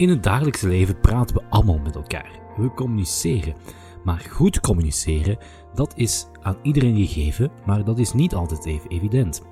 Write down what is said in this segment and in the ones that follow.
In het dagelijkse leven praten we allemaal met elkaar. We communiceren. Maar goed communiceren, dat is aan iedereen gegeven, maar dat is niet altijd even evident.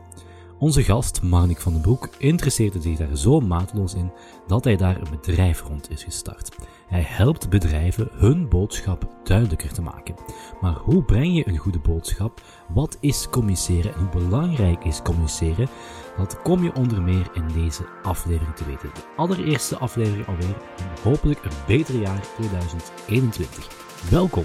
Onze gast, Marnik van den Broek, interesseerde zich daar zo mateloos in dat hij daar een bedrijf rond is gestart. Hij helpt bedrijven hun boodschap duidelijker te maken. Maar hoe breng je een goede boodschap? Wat is communiceren en hoe belangrijk is communiceren? Dat kom je onder meer in deze aflevering te weten. De allereerste aflevering alweer en hopelijk een beter jaar 2021. Welkom!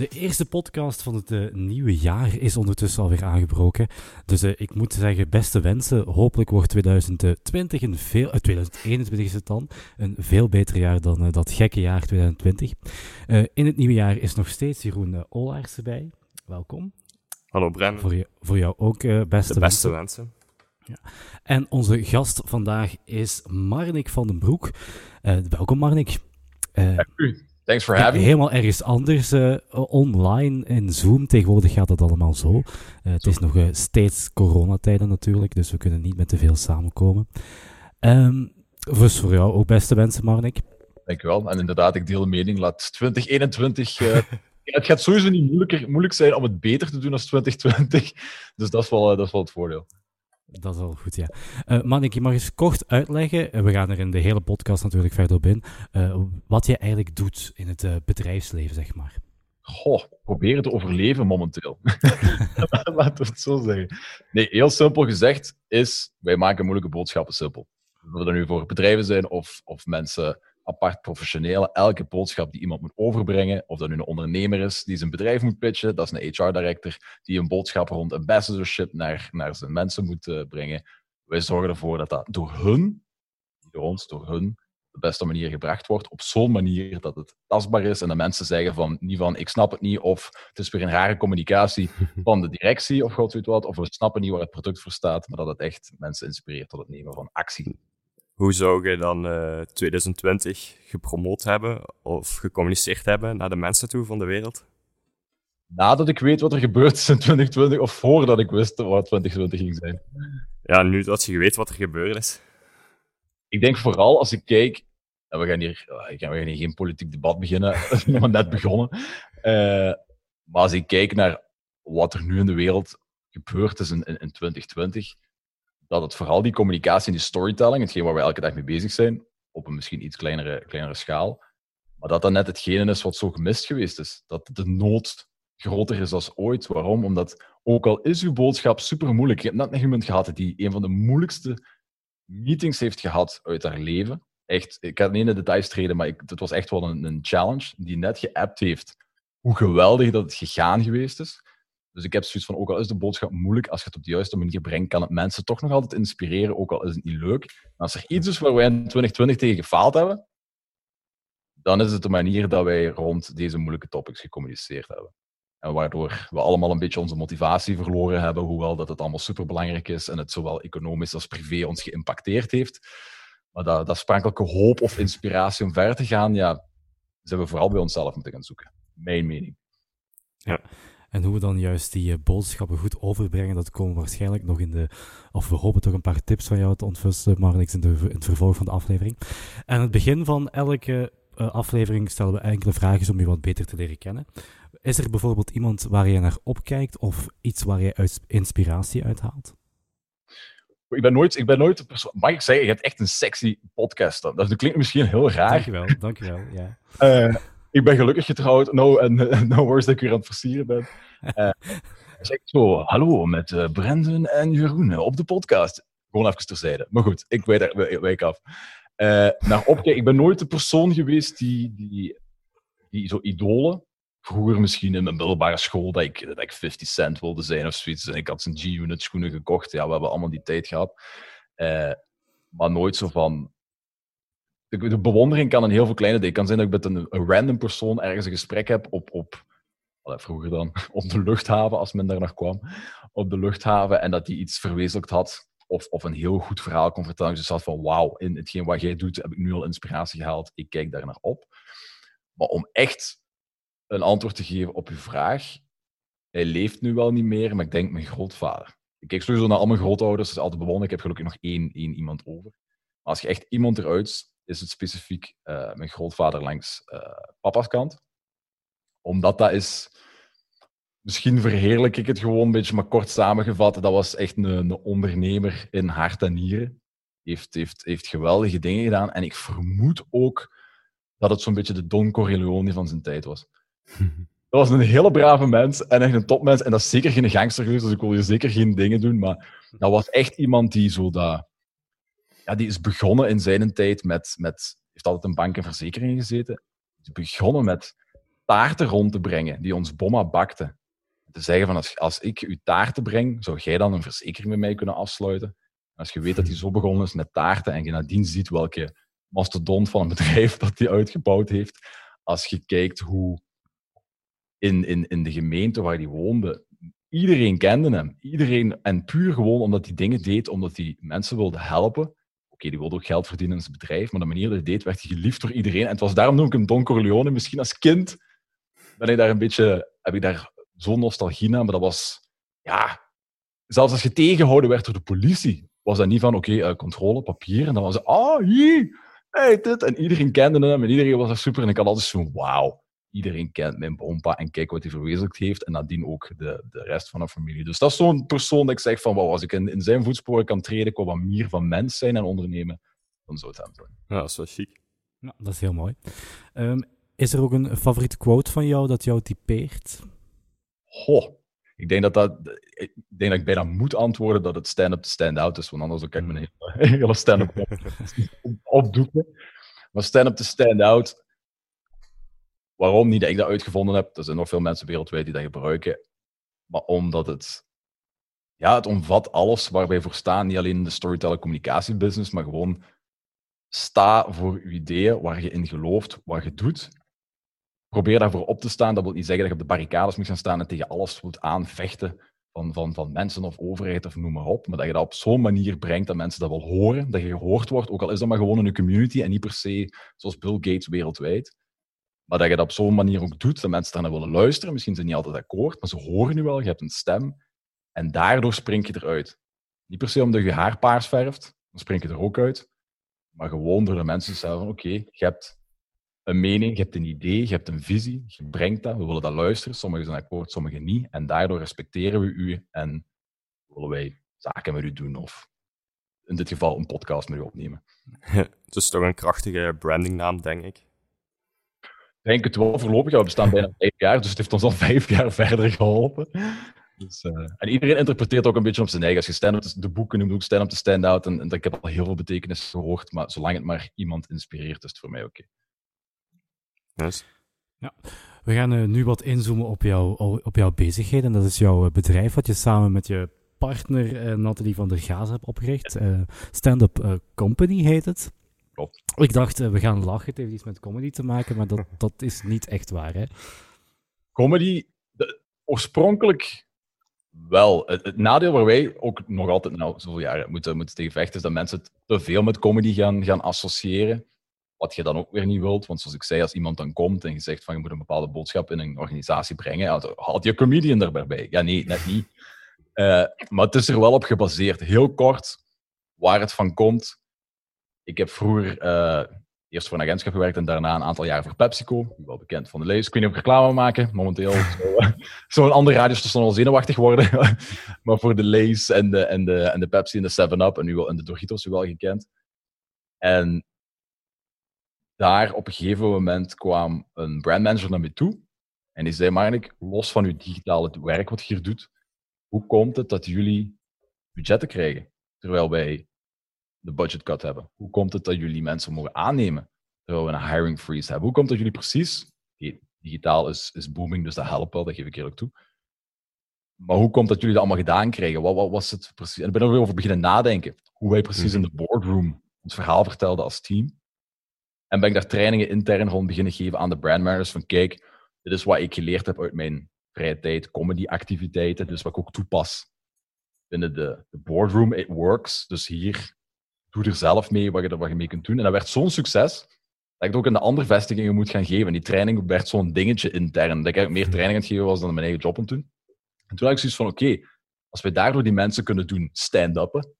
De eerste podcast van het uh, nieuwe jaar is ondertussen alweer aangebroken. Dus uh, ik moet zeggen, beste wensen. Hopelijk wordt 2020 een veel... Uh, 2021 is het dan. Een veel beter jaar dan dat gekke jaar 2020. in het nieuwe jaar is nog steeds Jeroen Olaars erbij. Welkom. Hallo Bren. Voor, je, voor jou ook beste, De beste wensen. wensen. Ja. En onze gast vandaag is Marnik van den Broek. welkom Marnik. Dank u. Thanks for having me. Helemaal ergens anders uh, online in Zoom. Tegenwoordig gaat dat allemaal zo. Uh, het is nog uh, steeds coronatijden natuurlijk, dus we kunnen niet met te veel samenkomen. Um, dus voor jou ook beste wensen, Marnik. Dankjewel. En inderdaad, ik deel de mening. Laat 2021... het gaat sowieso niet moeilijker, moeilijk zijn om het beter te doen als 2020. Dus dat is wel, dat is wel het voordeel. Dat is wel goed, ja. Uh, Manik, je mag eens kort uitleggen, we gaan er in de hele podcast natuurlijk verder op in, uh, wat je eigenlijk doet in het bedrijfsleven, zeg maar. Goh, proberen te overleven momenteel. Laten we het zo zeggen. Nee, heel simpel gezegd is, wij maken moeilijke boodschappen simpel. Of dat nu voor bedrijven zijn of, of mensen apart professionele. Elke boodschap die iemand moet overbrengen, of dat nu een ondernemer is die zijn bedrijf moet pitchen, dat is een HR-director die een boodschap rond ambassadorship naar, naar zijn mensen moet uh, brengen. Wij zorgen ervoor dat dat door hun, niet door ons, door hun, de beste manier gebracht wordt. Op zo'n manier dat het tastbaar is en dat mensen zeggen van niet van ik snap het niet of het is weer een rare communicatie van de directie of god weet wat, of we snappen niet waar het product voor staat, maar dat het echt mensen inspireert tot het nemen van actie. Hoe zou je dan uh, 2020 gepromoot hebben of gecommuniceerd hebben naar de mensen toe van de wereld? Nadat ik weet wat er gebeurd is in 2020 of voordat ik wist wat 2020 ging zijn? Ja, nu dat je weet wat er gebeurd is. Ik denk vooral als ik kijk, en we gaan hier, we gaan hier geen politiek debat beginnen, we zijn nog net begonnen. Uh, maar als ik kijk naar wat er nu in de wereld gebeurd is in, in, in 2020, dat het vooral die communicatie en die storytelling, hetgeen waar we elke dag mee bezig zijn, op een misschien iets kleinere, kleinere schaal, maar dat dat net hetgene is wat zo gemist geweest is. Dat de nood groter is dan ooit. Waarom? Omdat ook al is uw boodschap super moeilijk, ik heb net een iemand gehad die een van de moeilijkste meetings heeft gehad uit haar leven. Echt, ik kan niet in de details treden, maar ik, het was echt wel een, een challenge die net geappt heeft hoe geweldig dat het gegaan geweest is. Dus ik heb zoiets van, ook al is de boodschap moeilijk, als je het op de juiste manier brengt, kan het mensen toch nog altijd inspireren, ook al is het niet leuk. Maar als er iets is waar wij in 2020 tegen gefaald hebben, dan is het de manier dat wij rond deze moeilijke topics gecommuniceerd hebben. En waardoor we allemaal een beetje onze motivatie verloren hebben, hoewel dat het allemaal superbelangrijk is en het zowel economisch als privé ons geïmpacteerd heeft. Maar dat, dat hoop of inspiratie om verder te gaan, ja, zijn we vooral bij onszelf moeten gaan zoeken. Mijn mening. Ja. En hoe we dan juist die uh, boodschappen goed overbrengen, dat komen waarschijnlijk nog in de. Of we hopen toch een paar tips van jou te ontfusten, maar niks in, de, in het vervolg van de aflevering. En aan het begin van elke uh, aflevering stellen we enkele vragen om je wat beter te leren kennen. Is er bijvoorbeeld iemand waar je naar opkijkt of iets waar je uit inspiratie uithaalt? Ik ben nooit, ik ben nooit Mag ik zeggen, je hebt echt een sexy podcast. Dat, dat klinkt misschien heel raar. Dankjewel, dankjewel. Ja. Uh, ik ben gelukkig getrouwd. No, en no worries dat ik weer aan het versieren ben. Uh, zeg ik zo, hallo, met uh, Brendan en Jeroen op de podcast. Gewoon even terzijde. Maar goed, ik weet er, wijk af. Uh, naar opkijken. Ik ben nooit de persoon geweest die, die, die zo idolen. Vroeger misschien in mijn middelbare school dat ik, dat ik 50 cent wilde zijn of zoiets. En ik had zijn G-unit schoenen gekocht. Ja, we hebben allemaal die tijd gehad. maar nooit zo van, de, bewondering kan in heel veel kleine dingen. Het kan zijn dat ik met een, random persoon ergens een gesprek heb op, op vroeger dan, op de luchthaven, als men daar nog kwam, op de luchthaven, en dat die iets verwezenlijkt had, of, of een heel goed verhaal kon vertellen. Dus zat van, wauw, in hetgeen wat jij doet, heb ik nu al inspiratie gehaald, ik kijk daar naar op. Maar om echt een antwoord te geven op uw vraag, hij leeft nu wel niet meer, maar ik denk mijn grootvader. Ik kijk sowieso naar al mijn grootouders, dat is altijd bewonnen. Ik heb gelukkig nog één, één iemand over. Maar als je echt iemand eruit, is het specifiek uh, mijn grootvader langs uh, papa's kant. Omdat dat is... Misschien verheerlijk ik het gewoon een beetje, maar kort samengevat, dat was echt een, een ondernemer in hart en nieren. Heeft, heeft, heeft geweldige dingen gedaan. En ik vermoed ook dat het zo'n beetje de Don Corleone van zijn tijd was. Dat was een hele brave mens en echt een topmens. En dat is zeker geen gangster geweest, dus ik wil je zeker geen dingen doen. Maar dat was echt iemand die zo dat... Die is begonnen in zijn tijd met... met heeft altijd een bank en verzekering gezeten. Is begonnen met taarten rond te brengen, die ons bomma bakte. Te zeggen van, als, als ik uw taarten breng, zou jij dan een verzekering met mij kunnen afsluiten? als je weet dat hij zo begonnen is met taarten en je nadien ziet welke mastodont van een bedrijf dat hij uitgebouwd heeft, als je kijkt hoe in, in, in de gemeente waar hij woonde, iedereen kende hem. Iedereen, en puur gewoon omdat hij dingen deed, omdat hij mensen wilde helpen. Oké, die wilde ook geld verdienen in zijn bedrijf, maar de manier dat hij deed, werd geliefd door iedereen. En het was daarom noem ik hem Don Corleone. Misschien als kind ben ik daar een beetje, heb ik daar zo'n nostalgie naar, maar dat was, ja, zelfs als je tegengehouden werd door de politie, was dat niet van, oké, okay, uh, controle, papier, en dan was het, ah, oh, hier, hey, dit. En iedereen kende hem, en iedereen was er super, en ik had altijd zo'n, wauw iedereen kent mijn bompa en kijk wat hij verwezenlijkt heeft. En nadien ook de, de rest van de familie. Dus dat is zo'n persoon dat ik zeg van, wow, als ik in, in zijn voetsporen kan treden qua wat meer van mens zijn en ondernemen, dan zou het hem zijn. Ja, dat is wel chic. Ja, dat is heel mooi. Um, is er ook een favoriete quote van jou dat jou typeert? Goh, ik denk dat, dat, ik denk dat ik bijna moet antwoorden dat het stand-up to stand-out is, want anders kan ik mijn hele, hele stand-up opdoeken. Maar stand-up to stand-out Waarom niet dat ik dat uitgevonden heb? Er zijn nog veel mensen wereldwijd die dat gebruiken. Maar omdat het, ja, het omvat alles waar wij voor staan. Niet alleen de storytelling communicatiebusiness, maar gewoon sta voor je ideeën, waar je in gelooft, wat je doet. Probeer daarvoor op te staan. Dat wil niet zeggen dat je op de barricades moet gaan staan en tegen alles moet aanvechten van, van, van mensen of overheid of noem maar op. Maar dat je dat op zo'n manier brengt dat mensen dat wel horen, dat je gehoord wordt, ook al is dat maar gewoon in een community en niet per se zoals Bill Gates wereldwijd. Maar dat je dat op zo'n manier ook doet, dat mensen naar willen luisteren. Misschien zijn ze niet altijd akkoord, maar ze horen nu wel, je hebt een stem. En daardoor spring je eruit. Niet per se omdat je haar paars verft, dan spring je er ook uit. Maar gewoon door de mensen te zeggen oké, je hebt een mening, je hebt een idee, je hebt een visie, je brengt dat, we willen dat luisteren. Sommigen zijn akkoord, sommigen niet. En daardoor respecteren we u en willen wij zaken met u doen of in dit geval een podcast met u opnemen. Het is toch een krachtige brandingnaam, denk ik denk het wel voorlopig. we bestaan bijna vijf jaar, dus het heeft ons al vijf jaar verder geholpen. Dus, uh, en iedereen interpreteert ook een beetje op zijn eigen. Als je stand de boeken noemt ook stand-up to stand-out. En, en, ik heb al heel veel betekenis gehoord, maar zolang het maar iemand inspireert, is het voor mij oké. Okay. Yes. Ja. We gaan uh, nu wat inzoomen op, jou, op jouw bezigheden. Dat is jouw eh, bedrijf wat je samen met je partner uh, Nathalie van der Gaas hebt opgericht. Stand-up Company heet het. Ik dacht, eh, we gaan lachen. Het heeft iets met comedy te maken, maar dat, dat is niet echt waar, hè? Comedy, oorspronkelijk wel. Het, nadeel waar wij ook nog altijd, nou, zoveel jaren moeten, moeten tegen vechten, is dat mensen te veel met comedy gaan, gaan associëren. Wat je dan ook weer niet wilt. Want zoals ik zei, als iemand dan komt en je zegt van je moet een bepaalde boodschap in een organisatie brengen, haalt je comedian erbij. Ja, nee, net niet. Uh, maar het is er wel op gebaseerd. Heel kort, waar het van komt, ik heb vroeger uh, eerst voor een agentschap gewerkt en daarna een aantal jaar voor PepsiCo. Wel bekend van de lees. Ik weet niet of ik reclame maken. Momenteel zo'n zo eh, andere radiostation al zenuwachtig worden. maar voor de Lees en de, en, de, en de Pepsi en de 7-Up en, nu wel, en de Doritos wel gekend. En daar op een gegeven moment kwam een brandmanager naar me toe. En die zei, Marnik, los van uw digitale werk wat je hier doet, hoe komt het dat jullie budgetten krijgen? Terwijl wij de budget cut hebben? Hoe komt het dat jullie mensen mogen aannemen terwijl we een hiring freeze hebben? Hoe komt dat jullie precies, digitaal is, is booming, dus dat helpt wel, dat geef ik eerlijk toe. Maar hoe komt dat jullie dat allemaal gedaan krijgen? Wat, wat was het precies? En ik ben er weer over beginnen nadenken. Hoe wij precies in mhm. de boardroom ons verhaal vertelden als team. En ben ik daar trainingen intern rond beginnen geven aan de brandmanagers van kijk, dit is wat ik geleerd heb uit mijn vrije tijd, comedy-activiteiten, dus wat ik ook toepas binnen de, de boardroom. It works. Dus hier doe er zelf mee wat je, wat je mee kunt doen. En dat werd zo'n succes dat ik het ook in de andere vestigingen moet gaan geven. En die training werd zo'n dingetje intern. Dat ik meer training aan het geven was dan mijn eigen job aan doen. En toen had ik zoiets van, oké, als wij daardoor die mensen kunnen doen stand-uppen,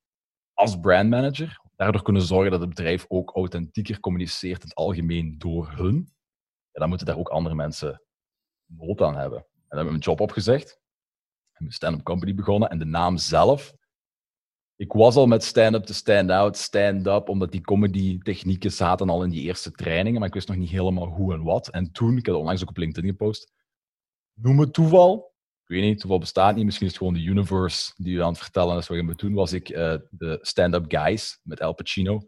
als brandmanager, daardoor kunnen zorgen dat het bedrijf ook authentieker communiceert in het algemeen door hun, ja, dan moeten daar ook andere mensen nood aan hebben. En dan hebben we mijn job opgezegd, mijn stand-up company begonnen en de naam zelf. Ik was al met stand-up te stand-out, stand-up, omdat die comedy-technieken zaten al in die eerste trainingen, maar ik wist nog niet helemaal hoe en wat. En toen, ik heb het onlangs ook op LinkedIn gepost, noem het toeval. Ik weet niet, toeval bestaat niet. Misschien is het gewoon de universe die u aan het vertellen is wat je moet doen. Was ik uh, de stand-up guys met Al Pacino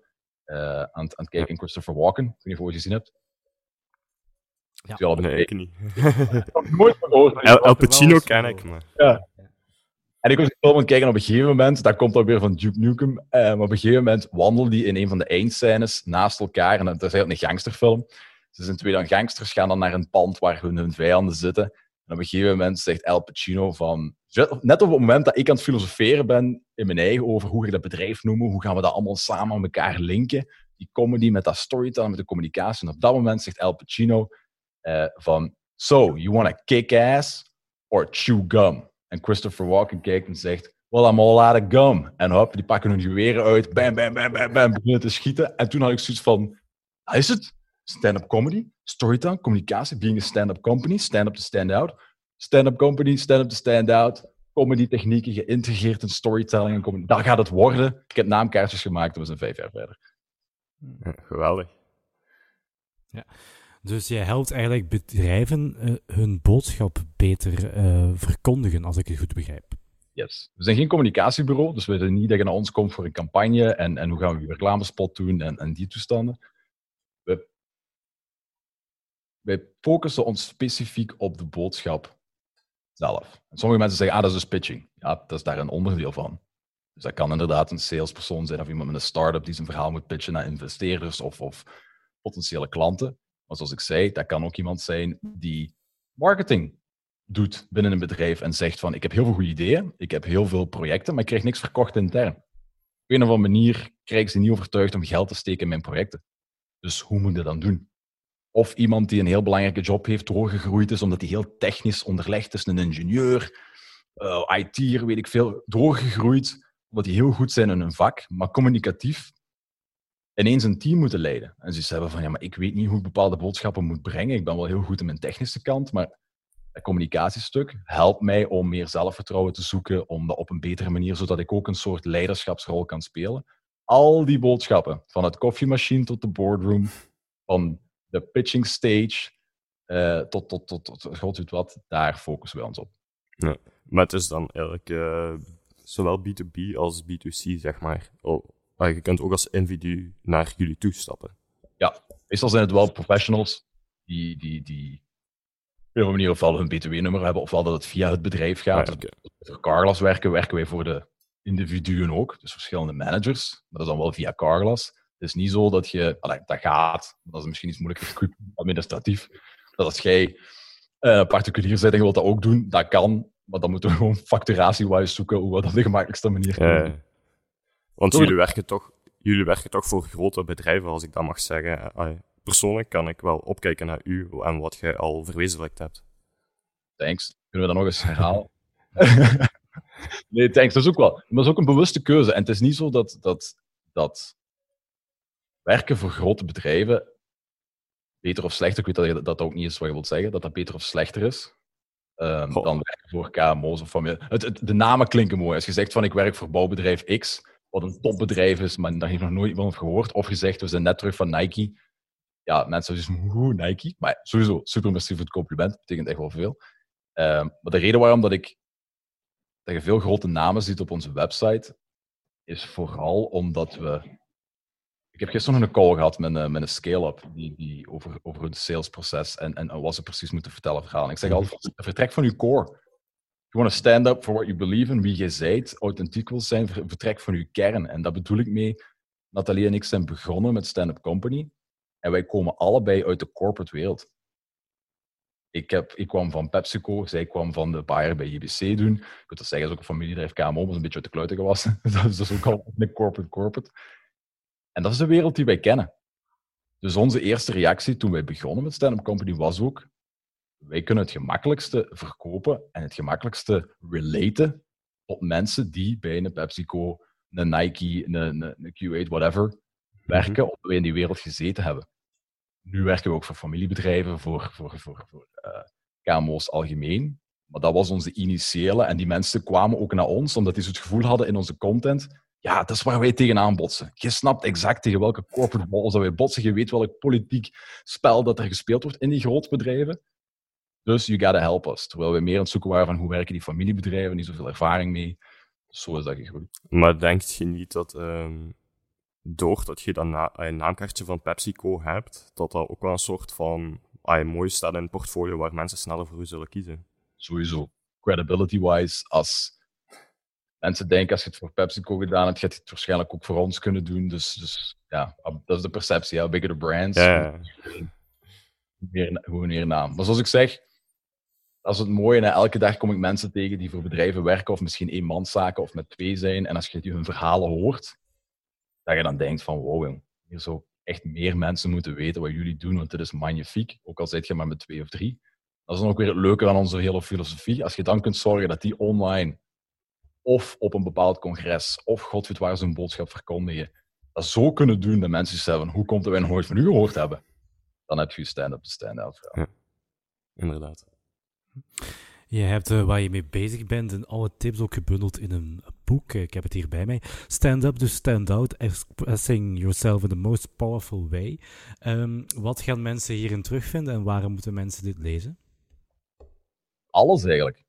uh, aan, aan het kijken in Christopher Walken. Ik weet niet of je het gezien hebt. Ja, nee, ik niet. Nooit van El, El Pacino ken ik, maar... Ja. En ik was film aan kijken op een gegeven moment, dat komt dan weer van Duke Nukem, uh, maar op een gegeven moment wandelde die in een van de eindscènes naast elkaar, en dat is eigenlijk een gangsterfilm. Ze zijn twee dan gangsters, gaan dan naar een pand waar hun, hun vijanden zitten. En op een gegeven moment zegt Al Pacino van... Net op het moment dat ik aan het filosoferen ben in mijn eigen over hoe ik dat bedrijf noemen, hoe gaan we dat allemaal samen aan elkaar linken, die comedy met dat storytelling, met de communicatie. En op dat moment zegt Al Pacino uh, van... So, you want kick ass or chew gum? En Christopher Walken kijkt en zegt... Well, I'm all out of gum. En hop, die pakken hun geweren uit. Bam, bam, bam, bam, bam. Beginnen te schieten. En toen had ik zoiets van... Ah, is het? Stand-up comedy? Storytelling? Communicatie? Being a stand-up company? Stand-up to stand out? Stand-up company? Stand-up to stand out? Comedy technieken geïntegreerd in storytelling en comedy. Daar gaat het worden. Ik heb naamkaartjes gemaakt. Dat was een vijf jaar verder. Ja, geweldig. Ja. Dus jij helpt eigenlijk bedrijven uh, hun boodschap beter uh, verkondigen, als ik het goed begrijp. Yes. We zijn geen communicatiebureau, dus we willen niet dat je naar ons komt voor een campagne en, en hoe gaan we je reclamespot doen en, en die toestanden. We, wij focussen ons specifiek op de boodschap zelf. En sommige mensen zeggen, ah, dat is dus pitching. Ja, dat is daar een onderdeel van. Dus dat kan inderdaad een salespersoon zijn of iemand met een start-up die zijn verhaal moet pitchen naar investeerders of, of potentiële klanten. Maar zoals ik zei, dat kan ook iemand zijn die marketing doet binnen een bedrijf en zegt van ik heb heel veel goede ideeën, ik heb heel veel projecten, maar ik krijg niks verkocht intern. Op een of andere manier krijg ik ze niet overtuigd om geld te steken in mijn projecten. Dus hoe moet ik dat dan doen? Of iemand die een heel belangrijke job heeft, doorgegroeid is omdat hij heel technisch onderlegd is, een ingenieur, uh, eh, IT'er, weet ik veel, doorgegroeid omdat die heel goed zijn in hun vak, maar communicatief ineens een team moeten leiden. En ze hebben van, ja, maar ik weet niet hoe ik bepaalde boodschappen moet brengen. Ik ben wel heel goed in mijn technische kant, maar het communicatiestuk helpt mij om meer zelfvertrouwen te zoeken, om dat op een betere manier, zodat ik ook een soort leiderschapsrol kan spelen. Al die boodschappen, van het koffiemachine tot de boardroom, van de pitching stage uh, tot, tot, tot, tot god weet wat, daar focussen we ons op. Ja, maar het is dan eigenlijk uh, zowel B2B als B2C, zeg maar. Oh, maar je kunt ook als individu naar jullie toestappen. Ja, meestal zijn het wel professionals die, die, die op een manier ofwel hun BTW-nummer hebben, ofwel dat het via het bedrijf gaat. Ah, Voor Carglass werken, werken wij voor de individuen ook, dus verschillende managers. Maar dat is dan wel via Carglass. Het is niet zo dat je, dat gaat, dat is misschien iets moeilijker administratief, dat als jij uh, particulier bent en je wilt dat ook doen, dat kan, maar dan moeten we gewoon facturatie-wise zoeken hoe we dat op de gemakkelijkste manier kunnen want jullie werken, toch, jullie werken toch voor grote bedrijven, als ik dat mag zeggen. persoonlijk kan ik wel opkijken naar u en wat jij al verwezenlijkt hebt. Thanks. Kunnen we dat nog eens herhalen? nee, thanks. Dat is ook wel. Maar dat is ook een bewuste keuze. En het is niet zo dat, dat, dat werken voor grote bedrijven beter of slechter, ik weet dat dat ook niet is wat je wilt zeggen, dat dat beter of slechter is. Um, dan werken voor KMO's of familie. Het, het, de namen klinken mooi. Als je zegt van ik werk voor bouwbedrijf X, wat een topbedrijf is, maar daar heeft nog nooit iemand van gehoord. Of gezegd, we zijn net terug van Nike. Ja, mensen zeggen, hoe Nike? Maar sowieso, super merci voor het compliment. betekent echt wel veel. Ehm, maar de reden waarom dat ik dat je veel grote namen ziet op onze website, is vooral omdat we... Ik heb gisteren nog een call gehad met, een, met een scale-up die, die over, over het salesproces en, en wat ze precies moeten vertellen, verhalen. Ik zeg mhm. altijd, vertrek van je core gewoon een stand-up for what you believe in, wie je zijt, authentiek wil zijn, vertrek van je kern. En dat bedoel ik mee. Nathalie en ik zijn begonnen met Stand-up Company. En wij komen allebei uit de corporate wereld. Ik, heb, ik kwam van PepsiCo, zij kwam van de Bayer bij JBC doen. Ik moet dat zeggen, is ook een familiebedrijf KMO, was een beetje uit de kluiten gewassen. dat is dus ook al een corporate corporate. En dat is de wereld die wij kennen. Dus onze eerste reactie toen wij begonnen met Stand-up Company was ook, wij kunnen het gemakkelijkste verkopen en het gemakkelijkste relaten op mensen die bij een PepsiCo, een Nike, een, een, een Q8, whatever, werken, of we in die wereld gezeten hebben. Nu werken we ook voor familiebedrijven, voor, voor, voor, voor uh, KMO's algemeen. Maar dat was onze initiële. En die mensen kwamen ook naar ons, omdat die het gevoel hadden in onze content. Ja, dat is waar wij tegenaan botsen. Je snapt exact tegen welke corporate balls dat wij botsen. Je weet welk politiek spel dat er gespeeld wordt in die grote bedrijven. Dus you gotta help us. Terwijl we meer aan het zoeken waren van hoe werken die familiebedrijven, niet zoveel ervaring mee. Zo is dat gegroeid. Maar denk je niet dat um, doordat je dan na, een naamkaartje van PepsiCo hebt, dat dat ook wel een soort van ah, mooi staat in een portfolio waar mensen sneller voor u zullen kiezen? Sowieso. Credibility-wise, als mensen denken als je het voor PepsiCo gedaan hebt, gaat je het waarschijnlijk ook voor ons kunnen doen. Dus, dus ja, dat is de perceptie. How bigger the brands, meer, hoe meer naam. Maar zoals ik zeg, dat is het mooie. En elke dag kom ik mensen tegen die voor bedrijven werken, of misschien eenmanszaken of met twee zijn. En als je hun verhalen hoort, dat je dan denkt van wow, hier zou echt meer mensen moeten weten wat jullie doen, want dit is magnifiek. Ook al zit je maar met twee of drie. Dat is dan ook weer het leuke aan onze hele filosofie. Als je dan kunt zorgen dat die online of op een bepaald congres of god weet waar ze een boodschap verkondigen, dat zo kunnen doen dat mensen zeggen, hoe komt dat wij nooit van u gehoord hebben? Dan heb je stand-up stand-out. Ja, inderdaad. Je hebt uh, waar je mee bezig bent en alle tips ook gebundeld in een boek. Ik heb het hier bij mij. Stand Up, dus Stand Out, Expressing Yourself in the Most Powerful Way. Um, wat gaan mensen hierin terugvinden en waarom moeten mensen dit lezen? Alles eigenlijk.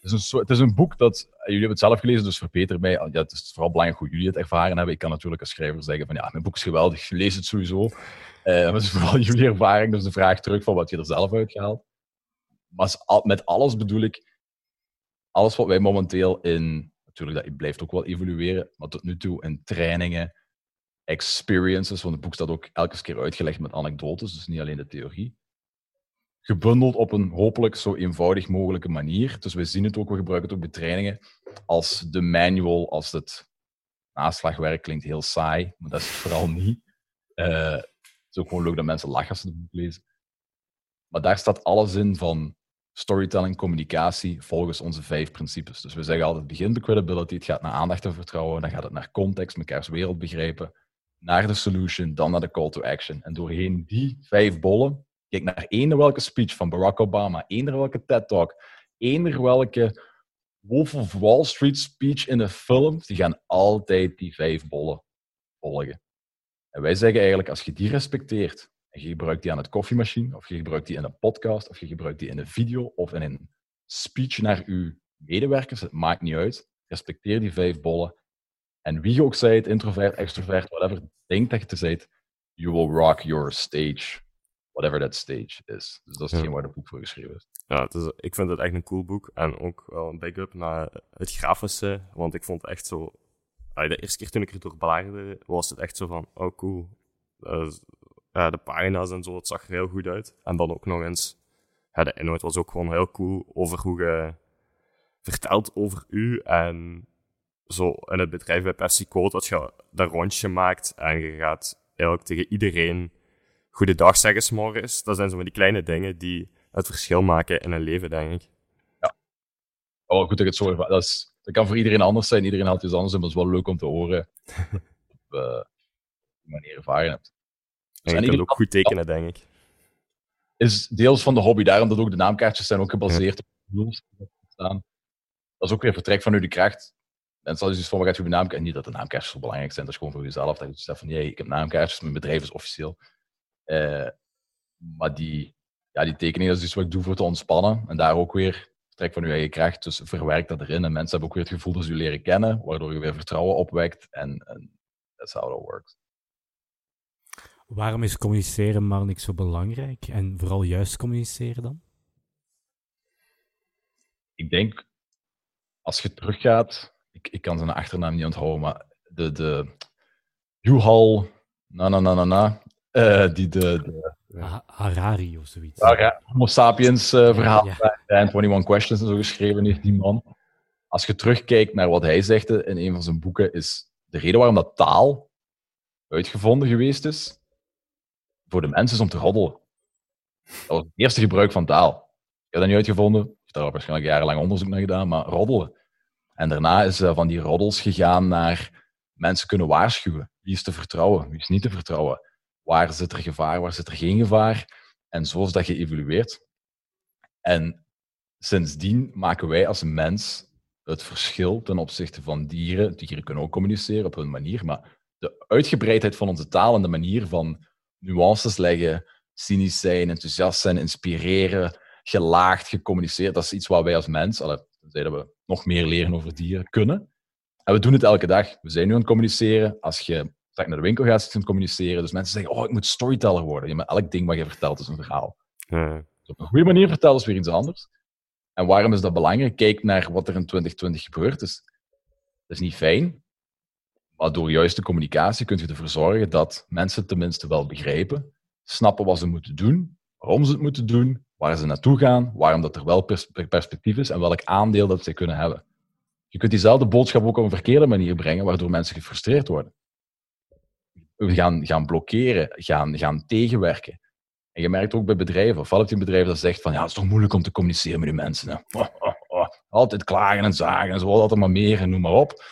Het is, een, het is een boek dat, jullie hebben het zelf gelezen, dus verbeter mij. Ja, het is vooral belangrijk hoe jullie het ervaren hebben. Ik kan natuurlijk als schrijver zeggen van ja, mijn boek is geweldig, lees het sowieso. Uh, maar is vooral jullie ervaring, dus de vraag terug van wat je er zelf uit gehaald. Maar met alles bedoel ik, alles wat wij momenteel in, natuurlijk dat blijft ook wel evolueren, maar tot nu toe in trainingen, experiences, want het boek staat ook elke keer uitgelegd met anekdotes, dus niet alleen de theorie. Gebundeld op een hopelijk zo eenvoudig mogelijke manier. Dus we zien het ook, we gebruiken het ook bij trainingen als de manual, als het naslagwerk klinkt heel saai, maar dat is het vooral niet. Uh, het is ook gewoon leuk dat mensen lachen als ze het boek lezen. Maar daar staat alles in van storytelling, communicatie, volgens onze vijf principes. Dus we zeggen altijd, begint bij credibility, het gaat naar aandacht en vertrouwen, dan gaat het naar context, mekaars wereld begrijpen, naar de solution, dan naar de call to action. En doorheen die vijf bollen, kijk naar eender welke speech van Barack Obama, eender welke TED-talk, eender welke Wolf of Wall Street speech in een film, die gaan altijd die vijf bollen volgen. En wij zeggen eigenlijk, als je die respecteert, en je gebruikt die aan het koffiemachine, of je gebruikt die in een podcast, of je gebruikt die in een video, of in een speech naar je medewerkers. Het maakt niet uit. Respecteer die vijf bollen. En wie je ook zijt, introvert, extrovert, whatever, denk dat je te zijt, you will rock your stage. Whatever that stage is. Dus dat is hetgeen waar het boek voor geschreven is. Ja, is, ik vind het echt een cool boek. En ook wel een big-up naar het grafische. Want ik vond het echt zo... De eerste keer toen ik er door bladerde, was het echt zo van... Oh, cool. Uh, de pagina's en zo, het zag er heel goed uit. En dan ook nog eens, ja, de inhoud was ook gewoon heel cool over hoe je vertelt over u en zo in het bedrijf bij PepsiCo, dat je dat rondje maakt en je gaat eigenlijk tegen iedereen goedendag zeggen s'morgens. Dat zijn zo van die kleine dingen die het verschil maken in een leven, denk ik. Ja. Goed dat ik het zo dat, is, dat kan voor iedereen anders zijn. Iedereen had iets anders en dat is wel leuk om te horen. op uh, die manier ervaren hebt. En je kunt ook goed tekenen, denk ik. Is deels van de hobby, daarom dat ook de naamkaartjes zijn ook gebaseerd op rules staan. Dat is ook weer vertrek van u de kracht. En zal je dus van, wat gaat je naamkaartje? Niet dat de naamkaartjes zo belangrijk zijn, dat is gewoon voor jezelf. Dat je zegt van, nee, ik heb naamkaartjes, mijn bedrijf is officieel. Uh, maar die, ja, die tekening dat is iets wat ik doe voor te ontspannen. En daar ook weer vertrek van je eigen kracht. Dus verwerk dat erin. En mensen hebben ook weer het gevoel dat ze je leren kennen, waardoor je weer vertrouwen opwekt. En, en that's how it works. Waarom is communiceren maar niet zo belangrijk? En vooral juist communiceren dan? Ik denk, als je teruggaat, ik, ik kan zijn achternaam niet onthouden, maar de, de Juhal, na na na na na, uh, die de, de Harari of zoiets. Ja, Homo sapiens uh, verhaal ja. en 21 Questions en zo geschreven heeft, die man. Als je terugkijkt naar wat hij zegt in een van zijn boeken, is de reden waarom dat taal uitgevonden geweest is, voor de mensen is om te roddelen. Dat was het eerste gebruik van taal. Ik heb dat niet uitgevonden. Ik heb daar waarschijnlijk jarenlang onderzoek naar gedaan, maar roddelen. En daarna is uh, van die roddels gegaan naar mensen kunnen waarschuwen. Wie is te vertrouwen, wie is niet te vertrouwen? Waar zit er gevaar, waar zit er geen gevaar? En zo is dat geëvolueerd. En sindsdien maken wij als mens het verschil ten opzichte van dieren. Dieren kunnen ook communiceren op hun manier, maar de uitgebreidheid van onze taal en de manier van nuances leggen, cynisch zijn, enthousiast zijn, inspireren, gelaagd gecommuniceerd, dat is iets wat wij als mens, allee, dat we nog meer leren over dieren, kunnen. En we doen het elke dag. We zijn nu aan het communiceren. Als je straks naar de winkel gaat, zit aan het communiceren. Dus mensen zeggen, oh, ik moet storyteller worden. Ja, maar elk ding wat je vertelt is een verhaal. Ja. op een goede manier vertellen is weer iets anders. En waarom is dat belangrijk? Kijk naar wat er in 2020 gebeurd is. Dat is niet fijn, maar door juiste communicatie kun je ervoor zorgen dat mensen tenminste wel begrijpen, snappen wat ze moeten doen, waarom ze het moeten doen, waar ze naartoe gaan, waarom dat er wel perspectief is en welk aandeel dat ze kunnen hebben. Je kunt diezelfde boodschap ook op een verkeerde manier brengen, waardoor mensen gefrustreerd worden. We gaan, gaan blokkeren, gaan, gaan tegenwerken. En je merkt ook bij bedrijven, of heb je een bedrijf dat zegt van ja, het is toch moeilijk om te communiceren met die mensen. Altijd klagen en zagen en zo, altijd maar meer en noem maar op.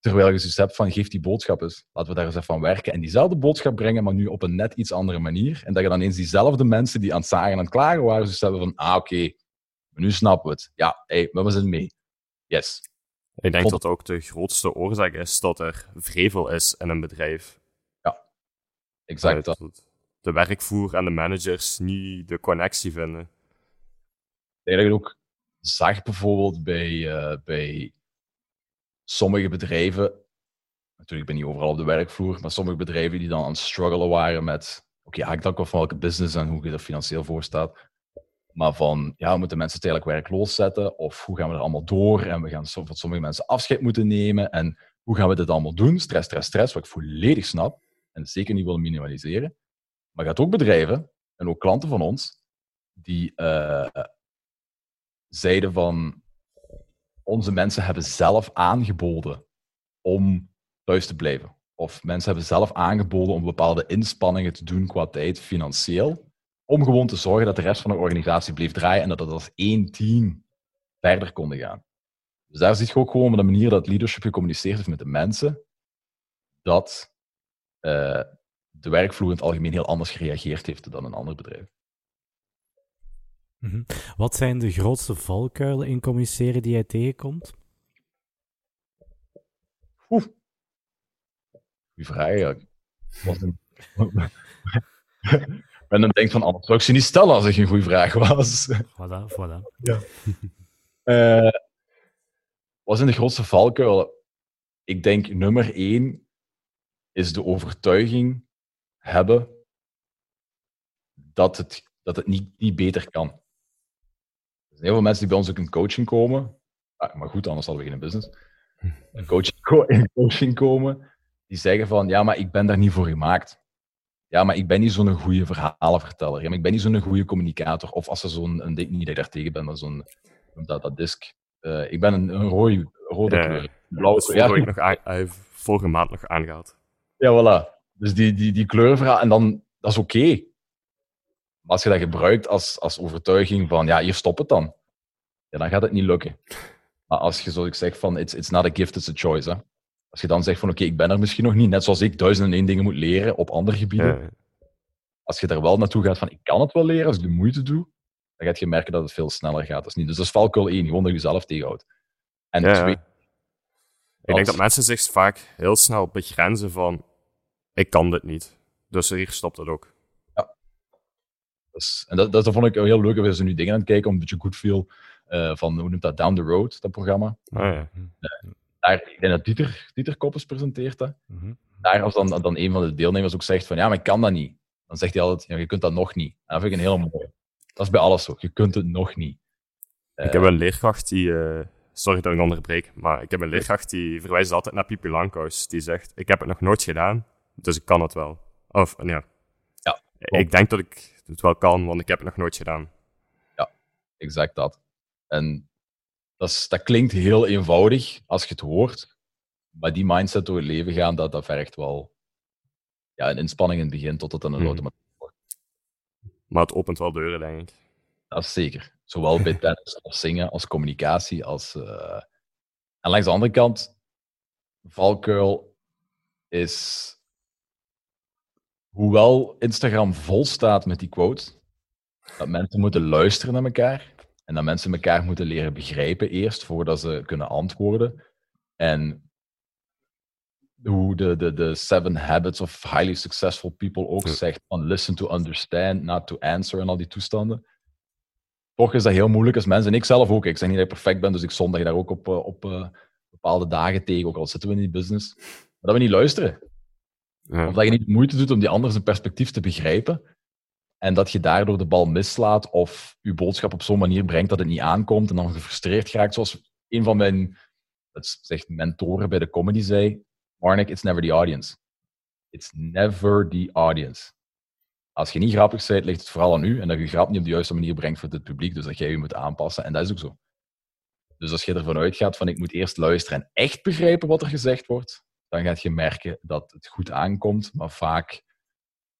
Terwijl je dus hebt van geef die boodschap eens, laten we daar eens even van werken. En diezelfde boodschap brengen, maar nu op een net iets andere manier. En dat je dan eens diezelfde mensen die aan het zagen en aan het klagen waren, dus hebben van ah oké, nu snappen we het. Ja, hey, we zijn mee. Yes. Ik denk dat ook de grootste oorzaak is dat er vrevel is in een bedrijf. Ja, exact dat de werkvoer en de managers niet de connectie vinden. Ik denk dat ook zag bijvoorbeeld bij, uh, bij sommige bedrijven, natuurlijk ben ik niet overal op de werkvloer, maar sommige bedrijven die dan aan het struggelen waren met, oké, ik dan van welke business en hoe je er financieel voor staat. Maar van, ja, moeten mensen het eigenlijk werkloos zetten? Of hoe gaan we er allemaal door? En we gaan van sommige mensen afscheid moeten nemen. En hoe gaan we dit allemaal doen? Stress, stress, stress, wat ik volledig snap. En zeker niet wil minimaliseren. Maar hebt ook bedrijven, en ook klanten van ons, die uh, zeiden van onze mensen hebben zelf aangeboden om thuis te blijven. Of mensen hebben zelf aangeboden om bepaalde inspanningen te doen qua tijd, financieel, om gewoon te zorgen dat de rest van de organisatie bleef draaien en dat het als één team verder konden gaan. Dus daar zie je ook gewoon op de manier dat leadership gecommuniceerd heeft met de mensen, dat uh, de werkvloer in het algemeen heel anders gereageerd heeft dan een ander bedrijf. Mhm. Wat zijn de grootste valkuilen in communiceren die jij tegenkomt? Oeh. Goeie vraag eigenlijk. Wat een... Men dan denkt van, anders zou ik ze niet stellen als ik een goede vraag was. Voilà, voilà. Ja. uh, wat zijn de grootste valkuilen? Ik denk nummer één is de overtuiging hebben dat het, dat het niet, niet beter kan. Heel veel mensen die bij ons ook in coaching komen. Ah, maar goed, anders hadden we geen business. In coaching, in coaching komen, die zeggen van, ja, maar ik ben daar niet voor gemaakt. Ja, maar ik ben niet zo'n goede verhalenverteller. Ja, maar ik ben niet zo'n goede communicator. Of als er zo'n, een, niet dat ik daar tegen ben, maar zo'n, dat, dat disc. Uh, ik ben een, een rode, rode ja, kleur. Blauwe kleur. Ja, ik nog aan, vorige maand nog aangehaald. Ja, voilà. Dus die, die, die kleurenverhaal, en dan, dat is oké. Als je dat gebruikt als, als overtuiging van, ja, hier stop het dan. Ja, dan gaat het niet lukken. Maar als je, zoals ik zeg, van, it's, it's not a gift, it's a choice. Hè. Als je dan zegt van, oké, ik ben er misschien nog niet, net zoals ik duizend en één dingen moet leren op andere gebieden. Als je er wel naartoe gaat van, ik kan het wel leren als ik de moeite doe, dan gaat je merken dat het veel sneller gaat. Is niet. Dus dat is valkuil één, gewoon dat je jezelf tegenhoudt. En twee... Ik denk dat mensen zich vaak heel snel begrenzen van ik kan dit niet. Dus hier stopt het ook. Dus, en dat, dat, vond ik heel leuk. We zijn nu dingen aan het kijken om een beetje goed viel uh, van, hoe noemt dat, Down the Road, dat programma. Oh, ja. Uh, daar, ik denk dat Dieter, Dieter Koppes presenteert dat. Mm -hmm. Daar als dan, dan een van de deelnemers ook zegt van, ja, maar ik kan dat niet. Dan zegt hij altijd, ja, je kunt dat nog niet. En dat vind ik een hele mooie. Dat is bij alles zo. Je kunt het nog niet. ik heb een leerkracht die... Sorry dat ik onderbreek, maar ik heb een leerkracht die verwijst altijd naar Pipi Langkous. Die zegt, ik heb het nog nooit gedaan, dus ik kan het wel. Of, ja. ja ik denk dat ik het wel kan, want ik heb het nog nooit gedaan. Ja, exact dat. En dat, is, dat klinkt heel eenvoudig als je het hoort. Maar die mindset door het leven gaan, dat, dat vergt wel ja, een inspanning in het begin tot het een mm. wordt. Maar het opent wel deuren, denk ik. Dat is zeker. Zowel bij tennis als zingen, als communicatie. Als, uh... En langs de andere kant, valkuil is... Hoewel Instagram vol staat met die quote, dat mensen moeten luisteren naar elkaar en dat mensen elkaar moeten leren begrijpen eerst voordat ze kunnen antwoorden. En hoe de, de, de Seven Habits of Highly Successful People ook zegt van listen to understand, not to answer en al die toestanden. Toch is dat heel moeilijk als mensen. En ik zelf ook. Ik zeg niet dat ik perfect ben, dus ik zondag daar ook op, eh, op uh, bepaalde dagen tegen, ook al zitten we in die business. Maar dat we niet luisteren. Ja. Of dat je niet moeite doet om die ander zijn perspectief te begrijpen. En dat je daardoor de bal mislaat of je boodschap op zo'n manier brengt dat het niet aankomt en dan gefrustreerd raakt. Zoals een van mijn zegt mentoren bij de comedy zei, Marnik, it's never the audience. It's never the audience. Als je niet grappig bent, ligt het vooral aan u en dat je grap niet op de juiste manier brengt voor het publiek, dus dat jij je moet aanpassen. En dat is ook zo. Dus als je ervan uitgaat van ik moet eerst luisteren en echt begrijpen wat er gezegd wordt, dan gaat je merken dat het goed aankomt, maar vaak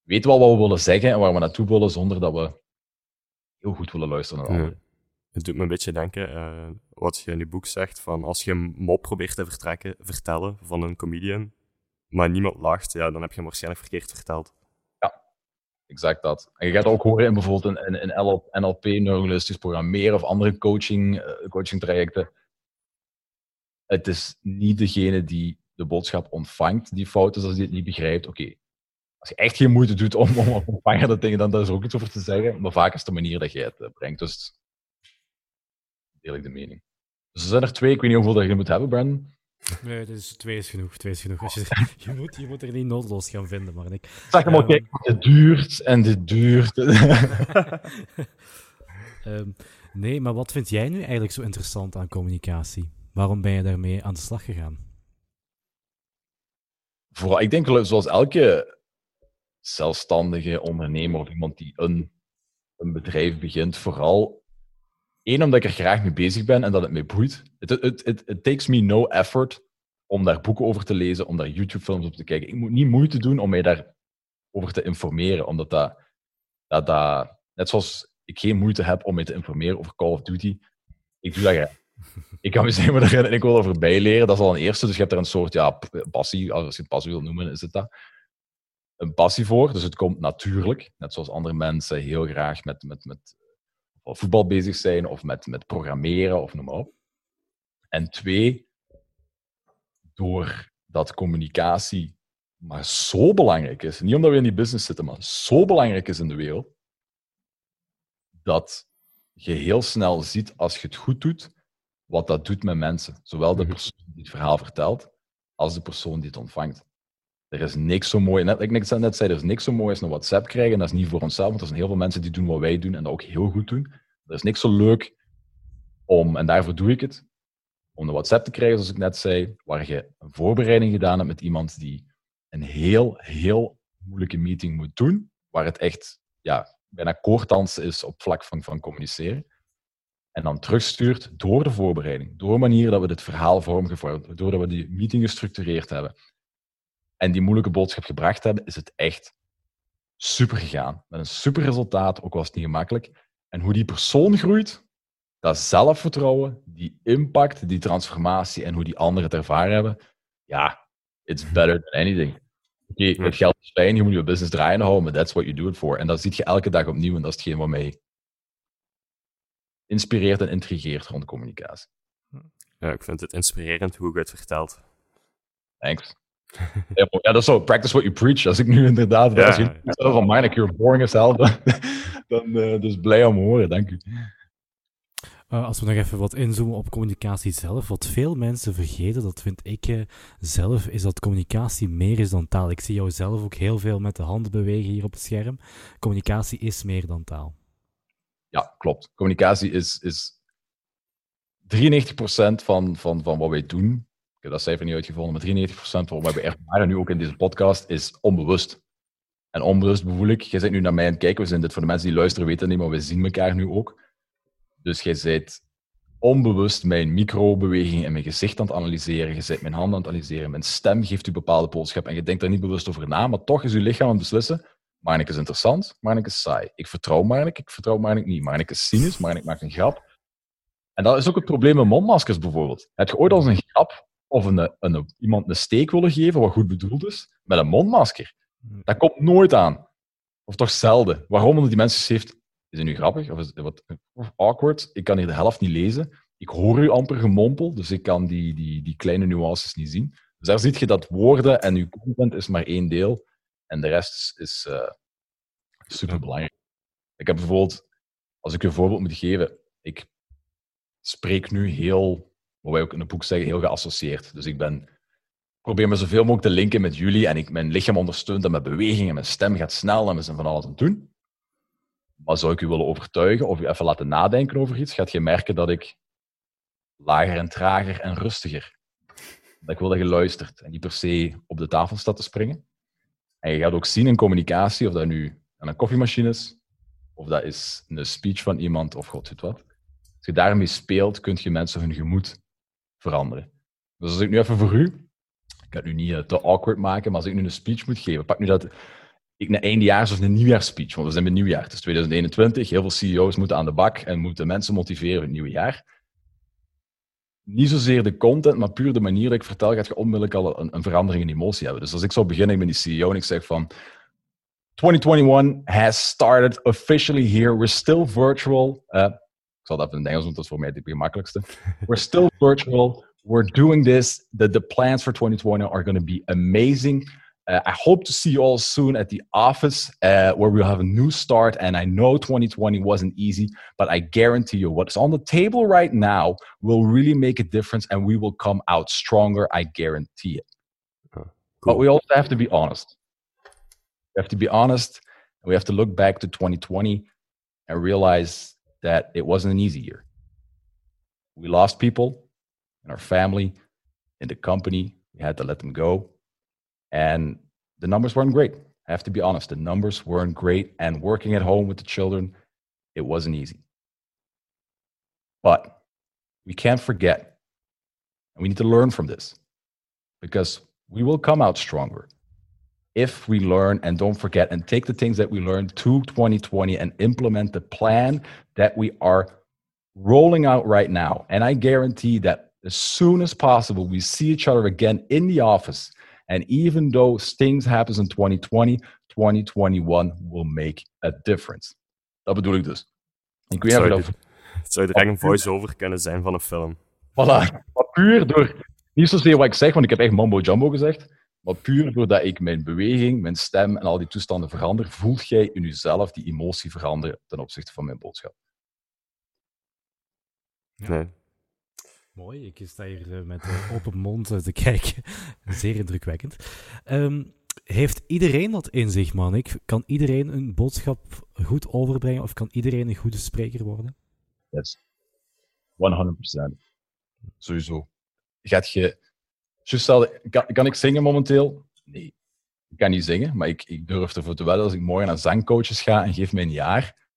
weten we al wat we willen zeggen en waar we naartoe willen zonder dat we heel goed willen luisteren naar anderen. Het doet me een beetje denken, uh, wat je in je boek zegt, van als je een mop probeert te vertrekken, vertellen van een comedian, maar niemand lacht, ja, dan heb je hem waarschijnlijk verkeerd verteld. Ja, exact dat. En je gaat ook horen in bijvoorbeeld een, een, een NLP, neurologisch programmeren of andere coaching, uh, coaching trajecten. Het is niet degene die de boodschap ontvangt die fout is als die het niet begrijpt. Oké, als je echt geen moeite doet om, om op ontvangen dat dingen, dan is er ook iets over te zeggen. Maar vaak is de manier dat je het eh, brengt. Dus deel ik de mening. Dus er zijn er twee. Ik weet niet hoeveel dat je moet hebben, Brandon. Nee, dus twee is genoeg. Twee is genoeg. Als je, je, moet, je moet er niet noodloos gaan vinden, maar ik... Zeg maar, um, het duurt en dit duurt. um, nee, maar wat vind jij nu eigenlijk zo interessant aan communicatie? Waarom ben je daarmee aan de slag gegaan? Vooral, ik denk zoals elke zelfstandige ondernemer of iemand die een, een bedrijf begint, vooral Eén, omdat ik er graag mee bezig ben en dat het mij boeit. Het takes me no effort om daar boeken over te lezen, om daar YouTube-films op te kijken. Ik moet niet moeite doen om mij daarover te informeren, omdat dat, dat, dat, net zoals ik geen moeite heb om mij te informeren over Call of Duty, ik doe dat. Ik kan me erin en ik wil erover bijleren. Dat is al een eerste, dus je hebt er een soort ja, passie, als je het passie wil noemen, is het dat. Een passie voor, dus het komt natuurlijk, net zoals andere mensen heel graag met, met, met voetbal bezig zijn of met, met programmeren of noem maar op. En twee, doordat communicatie maar zo belangrijk is, niet omdat we in die business zitten, maar zo belangrijk is in de wereld, dat je heel snel ziet als je het goed doet, wat dat doet met mensen. Zowel de mhm. persoon die het verhaal vertelt, als de persoon die het ontvangt. Er is niks zo mooi, net, ik net zei, er is niks zo mooi als een WhatsApp krijgen. En dat is niet voor onszelf, want er zijn heel veel mensen die doen wat wij doen en dat ook heel goed doen. Er is niks zo leuk om, en daarvoor doe ik het, om een WhatsApp te krijgen, zoals ik net zei, waar je een voorbereiding gedaan hebt met iemand die een heel, heel moeilijke meeting moet doen, waar het echt ja, bijna koortdansen is op vlak van, van communiceren. En dan terugstuurt door de voorbereiding, door manier dat we dit verhaal vormgevormd, doordat we die meeting gestructureerd hebben en die moeilijke boodschap gebracht hebben, is het echt super gegaan. Met een super resultaat, ook was het niet gemakkelijk. En hoe die persoon groeit, dat zelfvertrouwen, die impact, die transformatie en hoe die anderen het ervaren hebben, ja, it's better than anything. Oké, okay, het geld is fijn, je moet je business draaien houden, maar that's what you do it for. En dat zie je elke dag opnieuw en dat is hetgeen mij inspireert en intrigeert rond communicatie. Ja, ik vind het inspirerend hoe je het vertelt. Thanks. ja, dat is zo, practice what you preach. Als ik nu inderdaad, ja. als je van mine, you're boring hell, dan, dan uh, dus blij om te horen, dank u. Uh, als we nog even wat inzoomen op communicatie zelf, wat veel mensen vergeten, dat vind ik uh, zelf, is dat communicatie meer is dan taal. Ik zie jou zelf ook heel veel met de handen bewegen hier op het scherm. Communicatie is meer dan taal. Ja, klopt. Communicatie is, is 93% van, van, van wat wij doen ik heb dat cijfer niet uitgevonden, maar 93% van wat we ervaren nu ook in deze podcast is onbewust. En onbewust bevoel ik, jij zit nu naar mij aan het kijken, we zijn dit voor de mensen die luisteren weten niet, maar we zien elkaar nu ook. Dus jij bent onbewust mijn microbeweging en mijn gezicht aan het analyseren, je bent mijn handen aan het analyseren, mijn stem geeft u bepaalde boodschap en je denkt daar niet bewust over na, maar toch is uw lichaam aan het beslissen, Marnik is interessant, Marnik is saai. Ik vertrouw Marnik, ik vertrouw Marnik niet. Marnik is cynisch, Marnik maakt een grap. En dat is ook het probleem met mondmaskers bijvoorbeeld. Heb je ooit als een grap of een, een, iemand een steek willen geven, wat goed bedoeld is, met een mondmasker? Dat komt nooit aan. Of toch zelden. Waarom? Omdat die mensen heeft, is het nu grappig? Of is het wat awkward? Ik kan hier de helft niet lezen. Ik hoor u amper gemompel, dus ik kan die, die, die kleine nuances niet zien. Dus daar zie je dat woorden en uw content is maar één deel. En de rest is uh, super belangrijk. Ik heb bijvoorbeeld, als ik je een voorbeeld moet geven, ik spreek nu heel, wat wij ook in het boek zeggen, heel geassocieerd. Dus ik ben, probeer me zoveel mogelijk te linken met jullie en ik, mijn lichaam ondersteunt en mijn beweging en mijn stem gaat snel en we zijn van alles aan het doen. Maar zou ik u willen overtuigen of u even laten nadenken over iets, gaat je merken dat ik lager en trager en rustiger. Dat ik wil dat je luistert en niet per se op de tafel staat te springen. En je gaat ook zien in communicatie, of dat nu aan een koffiemachine is, of dat is een speech van iemand, of god weet wat. Als je daarmee speelt, kun je mensen hun gemoed veranderen. Dus als ik nu even voor u, ik ga het nu niet eh, te awkward maken, maar als ik nu een speech moet geven, pak nu dat ik een eindejaars- of een nieuwjaarspeech, want we zijn bij nieuwjaar, het is 2021, heel veel CEO's moeten aan de bak en moeten mensen motiveren voor het nieuwe jaar niet zozeer de content, maar puur de manier dat ik vertel, gaat je onmiddellijk al een, een, verandering in emotie hebben. Dus als ik zou beginnen, ik ben die CEO en ik zeg van 2021 has started officially here. We're still virtual. Uh, ik zal dat even in het Engels doen, dat is voor mij het gemakkelijkste. We're still virtual. We're doing this. The, the plans for 2020 are going to be amazing. Uh, I hope to see you all soon at the office uh, where we'll have a new start. And I know 2020 wasn't easy, but I guarantee you what's on the table right now will really make a difference and we will come out stronger. I guarantee it. cool. But we also have to be honest. We have to be honest. We have to look back to 2020 and realize that it wasn't an easy year. We lost people in our family, in the company. We had to let them go and the numbers weren't great. I have to be honest, the numbers weren't great. And working at home with the children, it wasn't easy. But we can't forget, and we need to learn from this because we will come out stronger if we learn and don't forget and take the things that we learned to 2020 and implement the plan that we are rolling out right now. And I guarantee that as soon as possible, we see each other again in the office And even though things happen in 2020, 2021 will make a difference. Dat bedoel ik dus. Ik weet zou, het zou er een voice-over kunnen zijn van een film. Voilà. Maar puur door, niet zozeer wat ik zeg, want ik heb echt mambo jumbo gezegd, maar puur doordat ik mijn beweging, mijn stem en al die toestanden verander, voelt jij in jezelf die emotie veranderen ten opzichte van mijn boodschap. Nee. Mooi, ik sta hier eh, met uh, open mond eh, te kijken. Zeer indrukwekkend. Um, heeft iedereen dat in zich, Manik? Kan iedereen een boodschap goed overbrengen of kan iedereen een goede spreker worden? Yes. 100%. Sowieso. Gaat je... Kan, kan ik zingen momenteel? Nee. Ik kan niet zingen, maar ik, ik durf ervoor te wedden als ik morgen naar zangcoaches ga en geef mij een jaar,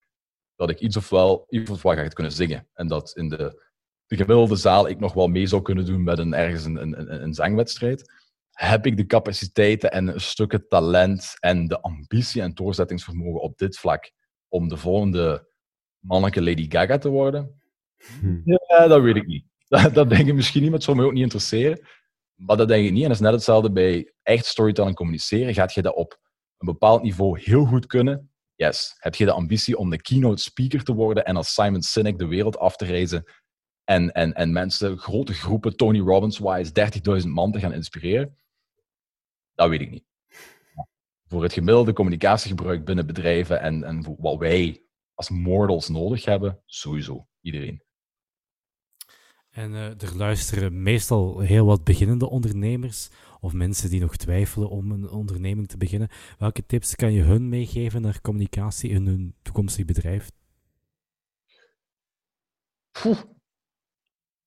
dat ik iets of wel, iets of wel ga kunnen zingen. En dat in de de gemiddelde zaal ik nog wel mee zou kunnen doen met een, ergens een, een, een zangwedstrijd, heb ik de capaciteiten en stukken talent en de ambitie en doorzettingsvermogen op dit vlak om de volgende mannelijke Lady Gaga te worden? Hm. Ja, dat weet ik niet. Dat, dat denk ik misschien niet, maar het zou me ook niet interesseren. Maar dat denk ik niet. En dat is net hetzelfde bij echt storytelling communiceren. Gaat je dat op een bepaald niveau heel goed kunnen? Yes. Heb je de ambitie om de keynote speaker te worden en als Simon Sinek de wereld af te reizen? En, en, en mensen, grote groepen, Tony Robbins-wise, 30.000 man te gaan inspireren? Dat weet ik niet. Voor het gemiddelde communicatiegebruik binnen bedrijven en, en wat wij als mortals nodig hebben, sowieso iedereen. En uh, er luisteren meestal heel wat beginnende ondernemers of mensen die nog twijfelen om een onderneming te beginnen. Welke tips kan je hun meegeven naar communicatie in hun toekomstig bedrijf?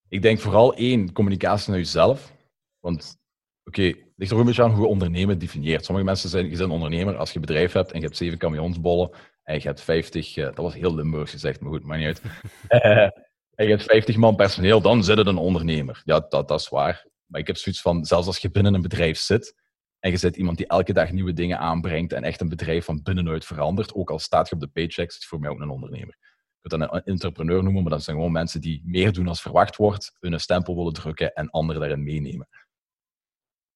Ik denk vooral één, communicatie naar jezelf. Want, oké, okay, het ligt er ook een beetje aan hoe je ondernemen definieert. Sommige mensen zijn, je bent ondernemer als je een bedrijf hebt en je hebt zeven camionsbollen en je hebt 50, uh, dat was heel Limburgs gezegd, maar goed, maar niet uit. uh, en je hebt 50 man personeel, dan zit het een ondernemer. Ja, dat, dat is waar. Maar ik heb zoiets van, zelfs als je binnen een bedrijf zit En je zet iemand die elke dag nieuwe dingen aanbrengt en echt een bedrijf van binnenuit verandert. Ook al staat je op de paychecks, is voor mij ook een ondernemer. Dat een entrepreneur noemen, maar dat zijn gewoon mensen die meer doen als verwacht wordt, hun stempel willen drukken en anderen daarin meenemen.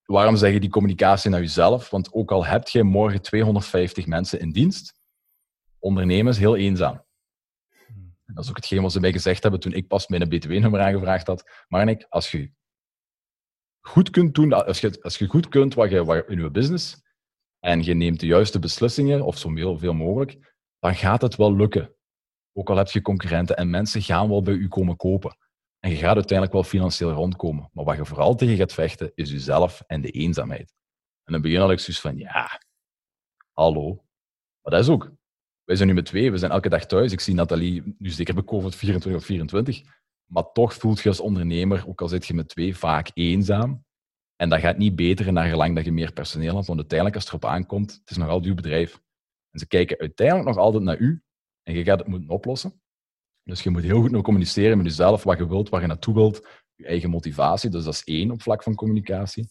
Waarom zeg je die communicatie naar jezelf? Want ook al heb je morgen 250 mensen in dienst, ondernemen is heel eenzaam. En dat is ook hetgeen wat ze mij gezegd hebben toen ik pas mijn BTW-nummer aangevraagd had. Marnik, als je goed kunt doen, als je, als je goed kunt wat je, wat in je business en je neemt de juiste beslissingen, of zo veel mogelijk, dan gaat het wel lukken. Ook al heb je concurrenten en mensen gaan wel bij u komen kopen. En je gaat uiteindelijk wel financieel rondkomen. Maar wat je vooral tegen gaat vechten, is jezelf en de eenzaamheid. En dan begin ik zoiets van, ja, hallo. Maar dat is ook. Wij zijn nu met twee, we zijn elke dag thuis. Ik zie Nathalie nu zeker bij COVID 24 of 24. Maar toch voelt je als ondernemer, ook al zit je met twee, vaak eenzaam. En dat gaat niet beter naar gelang dat je meer personeel hebt. Want uiteindelijk, als het erop aankomt, het is nog altijd uw bedrijf. En ze kijken uiteindelijk nog altijd naar u. En je gaat het moeten oplossen. Dus je moet heel goed nog communiceren met jezelf, wat je wilt, waar je naartoe wilt. Je eigen motivatie. Dus dat is één op vlak van communicatie.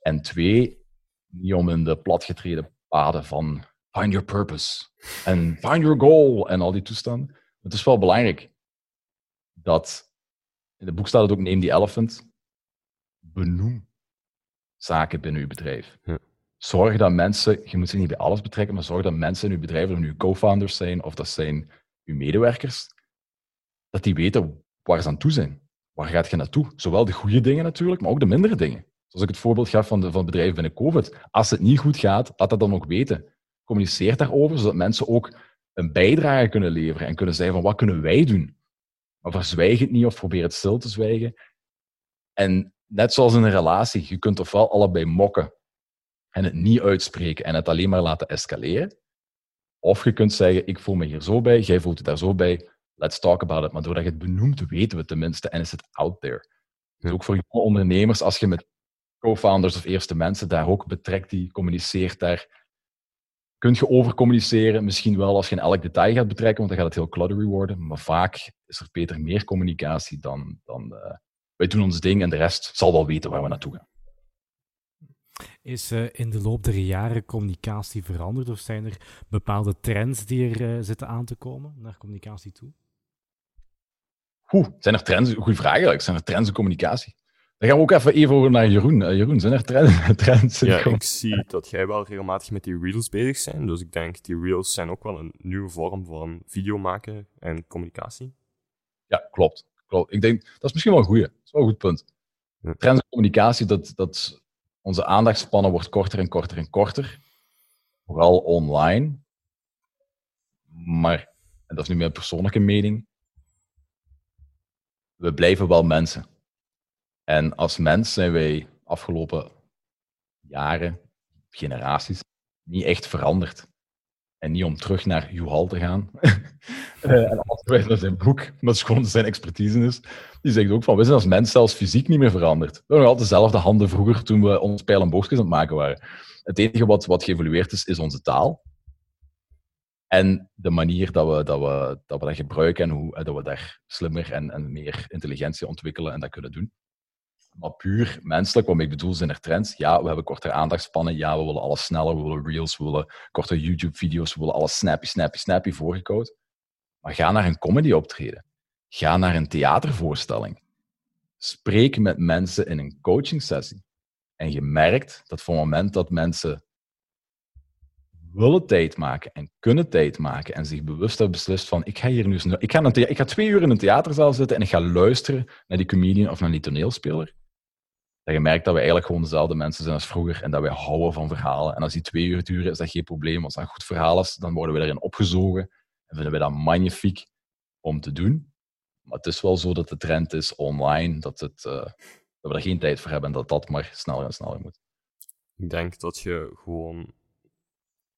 En twee, niet om in de platgetreden paden van find your purpose. En find your goal. En al die toestanden. Het is wel belangrijk dat, in het boek staat het ook, neem die elephant, benoem zaken binnen uw bedrijf. Ja. Zorg dat mensen, je moet ze niet bij alles betrekken, maar zorg dat mensen in uw bedrijf, of nu co-founders zijn, of dat zijn uw medewerkers, dat die weten waar ze aan toe zijn. Waar gaat je naartoe? Zowel de goede dingen natuurlijk, maar ook de mindere dingen. Zoals ik het voorbeeld gaf van, de, van bedrijf binnen COVID. Als het niet goed gaat, laat dat dan ook weten. Communiceer daarover, zodat mensen ook een bijdrage kunnen leveren en kunnen zeggen van wat kunnen wij doen? Maar verzwijg het niet of probeer het stil te zwijgen. En net zoals in een relatie, je kunt ofwel allebei mokken en het niet uitspreken en het alleen maar laten escaleren. Of je kunt zeggen, ik voel me hier zo bij, jij voelt je daar zo bij, let's talk about it. Maar doordat je het benoemt, weten we tenminste en is het out there. Dus ook voor jonge ondernemers, als je met co-founders of eerste mensen daar ook betrekt, die communiceert daar, kun je overcommuniceren. Misschien wel als je in elk detail gaat betrekken, want dan gaat het heel cluttery worden. Maar vaak is er beter meer communicatie dan, dan uh, wij doen ons ding en de rest zal wel weten waar we naartoe gaan. Is uh, in de loop der jaren communicatie veranderd of zijn er bepaalde trends die er uh, zitten aan te komen naar communicatie toe? Oeh, zijn er trends? Goeie vraag eigenlijk. Zijn er trends in communicatie? Dan gaan we ook even, even over naar Jeroen. Uh, Jeroen, zijn er trends? trends ja, ik zie dat jij wel regelmatig met die reels bezig bent. Dus ik denk, die reels zijn ook wel een nieuwe vorm van video maken en communicatie. Ja, klopt. klopt. Ik denk, dat is misschien wel een goeie. Dat is wel een goed punt. Trends in communicatie, dat, dat onze aandachtspannen wordt korter en korter en korter. Vooral online. Maar, en dat is nu mijn persoonlijke mening, we blijven wel mensen. En als mens zijn wij afgelopen jaren, generaties, niet echt veranderd. En niet om terug naar Juhal te gaan. uh, en als wij naar zijn boek, is gewoon zijn expertise is, die zegt ook van, we zijn als mens zelfs fysiek niet meer veranderd. We hebben nog altijd dezelfde handen vroeger toen we ons pijl en boogjes aan het maken waren. Het enige wat, wat geëvolueerd is, is onze taal. En de manier dat we dat, we, dat, we gebruiken en hoe dat we daar slimmer en, en meer intelligentie ontwikkelen en dat kunnen doen. Maar puur menselijk, wat ik bedoel, zijn er trends. Ja, we hebben kortere aandachtspannen. Ja, we willen alles sneller. We willen reels, we willen korte YouTube-video's. We willen alles snappy, snappy, snappy voorgekoud. Maar ga naar een comedy optreden. Ga naar een theatervoorstelling. Spreek met mensen in een coaching sessie. En je merkt dat voor het moment dat mensen willen tijd maken en kunnen tijd maken en zich bewust hebben beslist van ik ga hier nu ik ga, ik ga twee uur in een theaterzaal zitten en ik ga luisteren naar die comedian of naar die toneelspeler dat je merkt dat we eigenlijk gewoon dezelfde mensen zijn als vroeger en dat wij houden van verhalen. En als die twee uur duren, is dat geen probleem. Als dat een goed verhaal is, dan worden we erin opgezogen en vinden we dat magnifiek om te doen. Maar het is wel zo dat de trend is online, dat, het, uh, dat we er geen tijd voor hebben en dat dat maar sneller en sneller moet. Ik denk dat je gewoon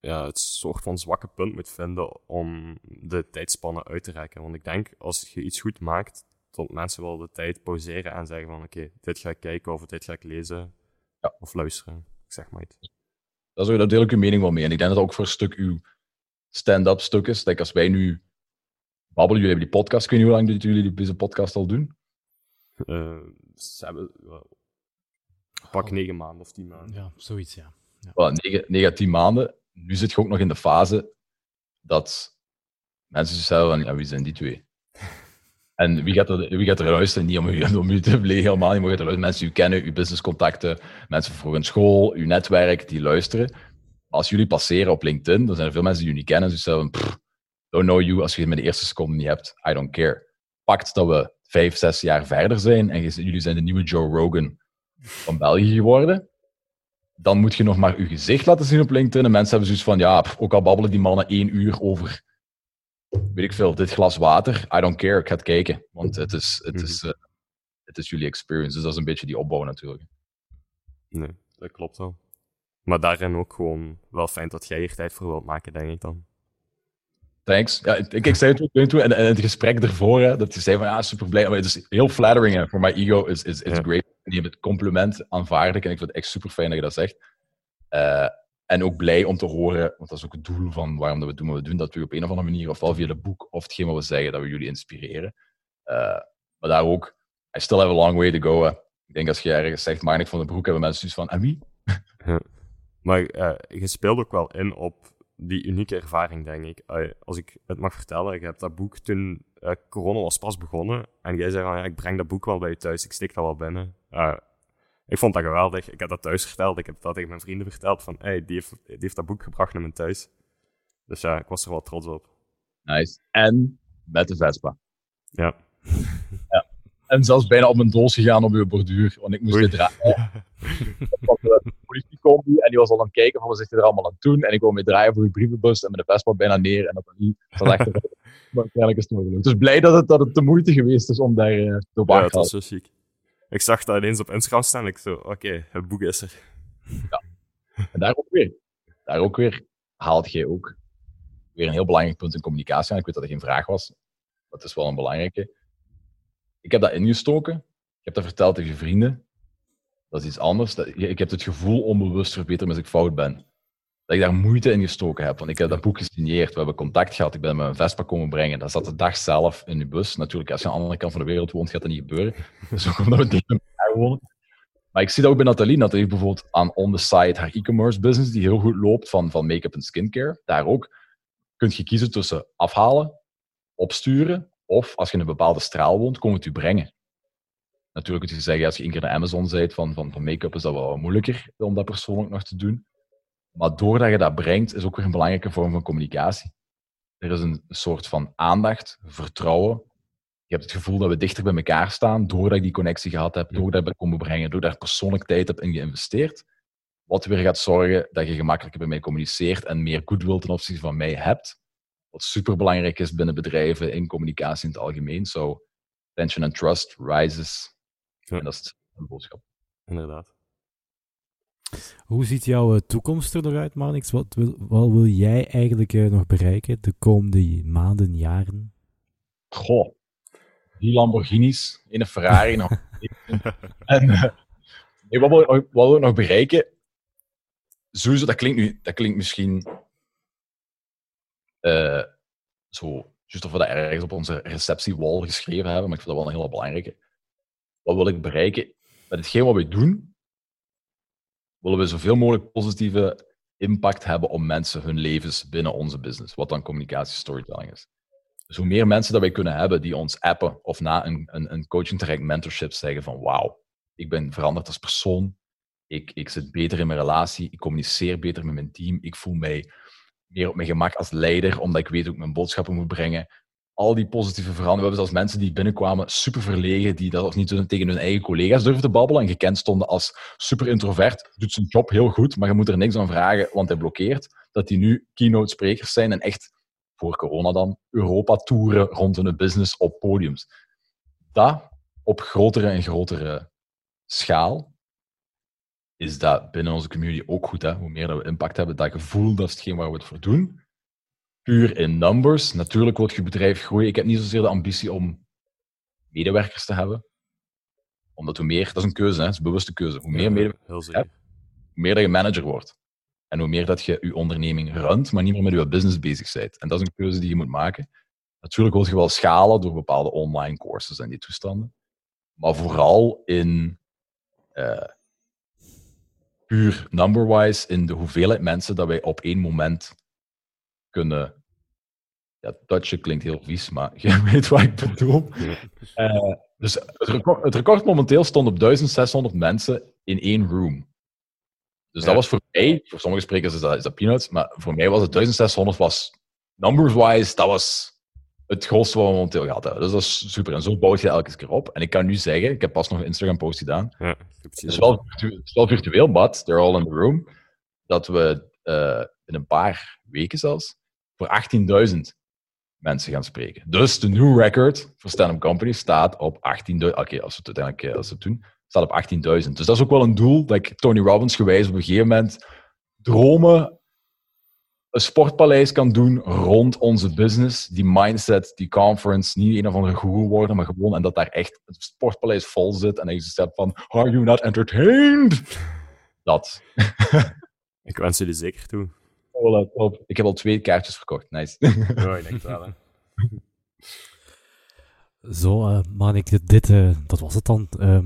ja, het soort van zwakke punt moet vinden om de tijdspannen uit te rekken. Want ik denk, als je iets goed maakt, tot mensen wel de tijd pauzeren en zeggen van oké, dit ga ik kijken of dit ga ik lezen ja. of luisteren. Ik zeg maar iets. Dat is, daar deel ik uw mening wel mee. En ik denk dat ook voor een stuk uw stand-up stuk is. Denk als wij nu babbelen, jullie hebben die podcast, kun je hoe lang jullie deze podcast al doen? Uh, ze hebben, Pak negen maanden of tien maanden. Ja, zoiets, ja. ja. Well, negen, negen à tien maanden. Nu zit je ook nog in de fase dat mensen zeggen van, ja, wie zijn die twee? En wie gaat er, wie gaat er luisteren? Niet om u, om u te belegen, helemaal niet. Maar gaat er luisteren. Mensen die u kennen, uw businesscontacten, mensen voor een school, uw netwerk, die luisteren. Als jullie passeren op LinkedIn, dan zijn er veel mensen die jullie niet kennen. Dus ze zeggen, don't know you als je het met de eerste seconde niet hebt. I don't care. Pakt dat we vijf, zes jaar verder zijn en jullie zijn de nieuwe Joe Rogan van België geworden. Dan moet je nog maar je gezicht laten zien op LinkedIn. En mensen hebben zoiets van, ja, ook al babbelen die mannen één uur over weet ik veel, dit glas water, I don't care, ik ga het kijken. Want het is, het is, uh, het is jullie experience. Dus dat is een beetje die opbouw natuurlijk. Nee, dat klopt wel. Maar daarin ook gewoon wel fijn dat jij hier tijd voor wilt maken, denk ik dan. Thanks. Ja, ik, ik zei het ook toe en, en het gesprek ervoor, hè, dat je zei van ja, super blij. Maar het is heel flattering voor mijn ego, is, is, is ja. great. En je hebt het compliment aanvaard ik en ik vind het echt super fijn dat je dat zegt. Uh, en ook blij om te horen, want dat is ook het doel van waarom dat we doen wat we doen, dat we op een of andere manier, ofwel via het boek of hetgeen wat we zeggen, dat we jullie inspireren. Uh, maar daar ook, I still have a long way to go. Ik denk als je ergens zegt, Marnik van de Broek, hebben mensen zoiets van, en wie? Maar uh, je speelt ook wel in op die unieke ervaring, denk ik. als ik het mag vertellen, ik heb dat boek toen corona was pas begonnen. En jij zei van, ja, ik breng dat boek wel bij je thuis, ik stik dat wel binnen. Ik vond dat geweldig. Ik heb dat thuis verteld. Ik heb dat tegen mijn vrienden verteld. Van, hey, die heeft, die heeft dat boek gebracht naar mijn thuis. Dus ja, ik was er wel trots op. Nice. En met de Vespa. Ja. ja. En zelfs bijna op mijn doos gegaan op uw borduur. Want ik moest dit draaien. dat was een politiecombi. En die was al aan het kijken van wat zit hij er allemaal aan doen. En ik wou mee draaien voor uw brievenbus. En met de Vespa bijna neer. En dat was niet. Dat echt maar uiteindelijk is het Dus blij dat het, dat het de moeite geweest is om daar uh, te wachten. Ja, dat was zo chic. Ik zag dat ineens op Instagram staan ik zo, oké, het boek is er. Ja. En daar ook weer, daar ook weer haalt jij ook weer een heel belangrijk punt in communicatie aan. Ik weet dat het geen vraag was, het is wel een belangrijke. Ik heb dat ingestoken. Ik heb dat verteld tegen vrienden. Dat is iets anders. Ik heb het gevoel onbewust verbeterd als ik fout ben dat ik daar moeite in gestoken heb. Want ik heb dat boek gesigneerd, we hebben contact gehad, ik ben mijn Vespa komen brengen. Dat zat de dag zelf in de bus. Natuurlijk, als je aan de andere kant van de wereld woont, gaat dat niet gebeuren. Dus ook omdat we dicht bij elkaar wonen. Maar ik zie dat ook bij Nathalie. Nathalie heeft bijvoorbeeld aan on the side haar e-commerce business, die heel goed loopt van, van make-up en skincare. Daar ook kun je kiezen tussen afhalen, opsturen, of als je in een bepaalde straal woont, komen we het u brengen. Natuurlijk kun je zeggen, als je één keer naar Amazon bent van, van, van make-up, is dat wel moeilijker om dat persoonlijk nog te doen. Maar doordat je dat brengt, is ook weer een belangrijke vorm van communicatie. Er is een soort van aandacht, vertrouwen. Je hebt het gevoel dat we dichter bij elkaar staan, doordat ik die connectie gehad heb, doordat ik dat kon brengen, doordat ik persoonlijk tijd heb in geïnvesteerd. Wat weer gaat zorgen dat je gemakkelijker bij mij communiceert en meer goodwill ten opzichte van mij hebt. Wat super belangrijk is binnen bedrijven in communicatie in het algemeen. So, attention and trust rises. Ja. En dat is een boodschap. Inderdaad. Hoe ziet jouw eh, toekomst er nog uit, Marnix? Wat wil, wat wil jij eigenlijk uh, nog bereiken de komende maanden, jaren? Goh, die Lamborghinis in een Ferrari nog. en uh, nee, wat, wil, wat wil ik nog bereiken? Sowieso, dat klinkt, nu, dat klinkt misschien uh, zo, juist of we dat ergens op onze receptiewall geschreven hebben, maar ik vind dat wel een hele belangrijke. Wat wil ik bereiken? Met hetgeen wat we doen, willen we zoveel mogelijk positieve impact hebben op mensen hun levens binnen onze business, wat dan communicatie storytelling is. Dus hoe meer mensen dat wij kunnen hebben die ons appen of na een, een, een coaching traject mentorship zeggen van wauw, ik ben veranderd als persoon, ik, ik zit beter in mijn relatie, ik communiceer beter met mijn team, ik voel mij meer op mijn gemak als leider, omdat ik weet hoe ik mijn boodschappen moet brengen al die positieve veranderingen. We hebben zelfs mensen die binnenkwamen, super verlegen, die dat niet tegen hun eigen collega's durfden te babbelen en gekend stonden als super introvert. Doet zijn job heel goed, maar je moet er niks aan vragen, want hij blokkeert. Dat die nu keynote sprekers zijn en echt, voor corona dan, Europa toeren rond hun business op podiums. Dat op grotere en grotere schaal is dat binnen onze community ook goed. Hè? Hoe meer dat we impact hebben, dat gevoel, dat is hetgeen waar we het voor doen puur in numbers. Natuurlijk wil je bedrijf groeien. Ik heb niet zozeer de ambitie om medewerkers te hebben. Omdat hoe meer, dat is een keuze, hè? dat is een bewuste keuze. Hoe meer medewerkers je hebt, hoe meer dat je manager wordt. En hoe meer dat je je onderneming runt, maar niet meer met je business bezig bent. En dat is een keuze die je moet maken. Natuurlijk wil je wel schalen door bepaalde online courses en die toestanden. Maar vooral in uh, puur number-wise in de hoeveelheid mensen dat wij op één moment kunnen. Ja, touchen klinkt heel vies, maar je weet wat ik bedoel. Uh, dus het record, het record, momenteel stond op 1600 mensen in één room. Dus dat was voor mij, voor sommige sprekers is dat, is dat peanuts, maar voor mij was het 1600 was numbers-wise, dat was het grootste wat we momenteel gehad hebben. Dus dat is super. En zo bouw je elke keer op. En ik kan nu zeggen, ik heb pas nog een Instagram-post gedaan. Ja, het, is wel, het is wel virtueel, but they're all in the room. Dat we uh, in een paar weken zelfs voor 18.000 mensen gaan spreken. Dus de new record voor Stand-Up Company staat op 18.000. Oké, als we het uiteindelijk eh, als we het doen, staat op 18.000. Dus dat is ook wel een doel dat ik Tony Robbins gewijs op een gegeven moment dromen een sportpaleis kan doen rond onze business. Die mindset, die conference, niet een of andere guru worden, maar gewoon en dat daar echt het sportpaleis vol zit en dat je zegt van, are you not entertained? Dat. ik wens jullie zeker toe. Ik heb al twee kaartjes verkocht. Nice. Ja, ik denk wel, hè. Zo, uh, Manik, dit, uh, dat was het dan. Uh,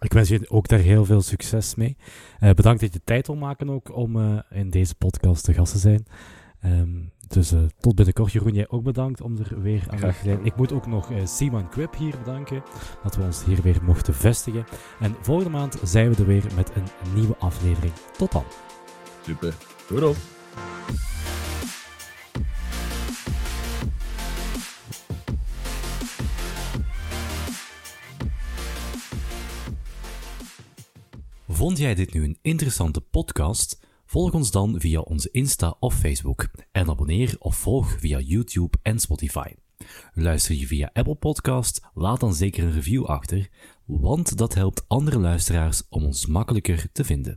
ik wens je ook daar heel veel succes mee. Uh, bedankt dat je tijd wil maken ook om uh, in deze podcast te gast te zijn. Um, dus uh, tot binnenkort. Jeroen, jij ook bedankt om er weer aan te zijn. Ik moet ook nog Simon Quip hier bedanken. Dat we ons hier weer mochten vestigen. En volgende maand zijn we er weer met een nieuwe aflevering. Tot dan. Super. Doei. Vond jij dit nu een interessante podcast? Volg ons dan via onze Insta of Facebook en abonneer of volg via YouTube en Spotify. Luister je via Apple Podcast? Laat dan zeker een review achter, want dat helpt andere luisteraars om ons makkelijker te vinden.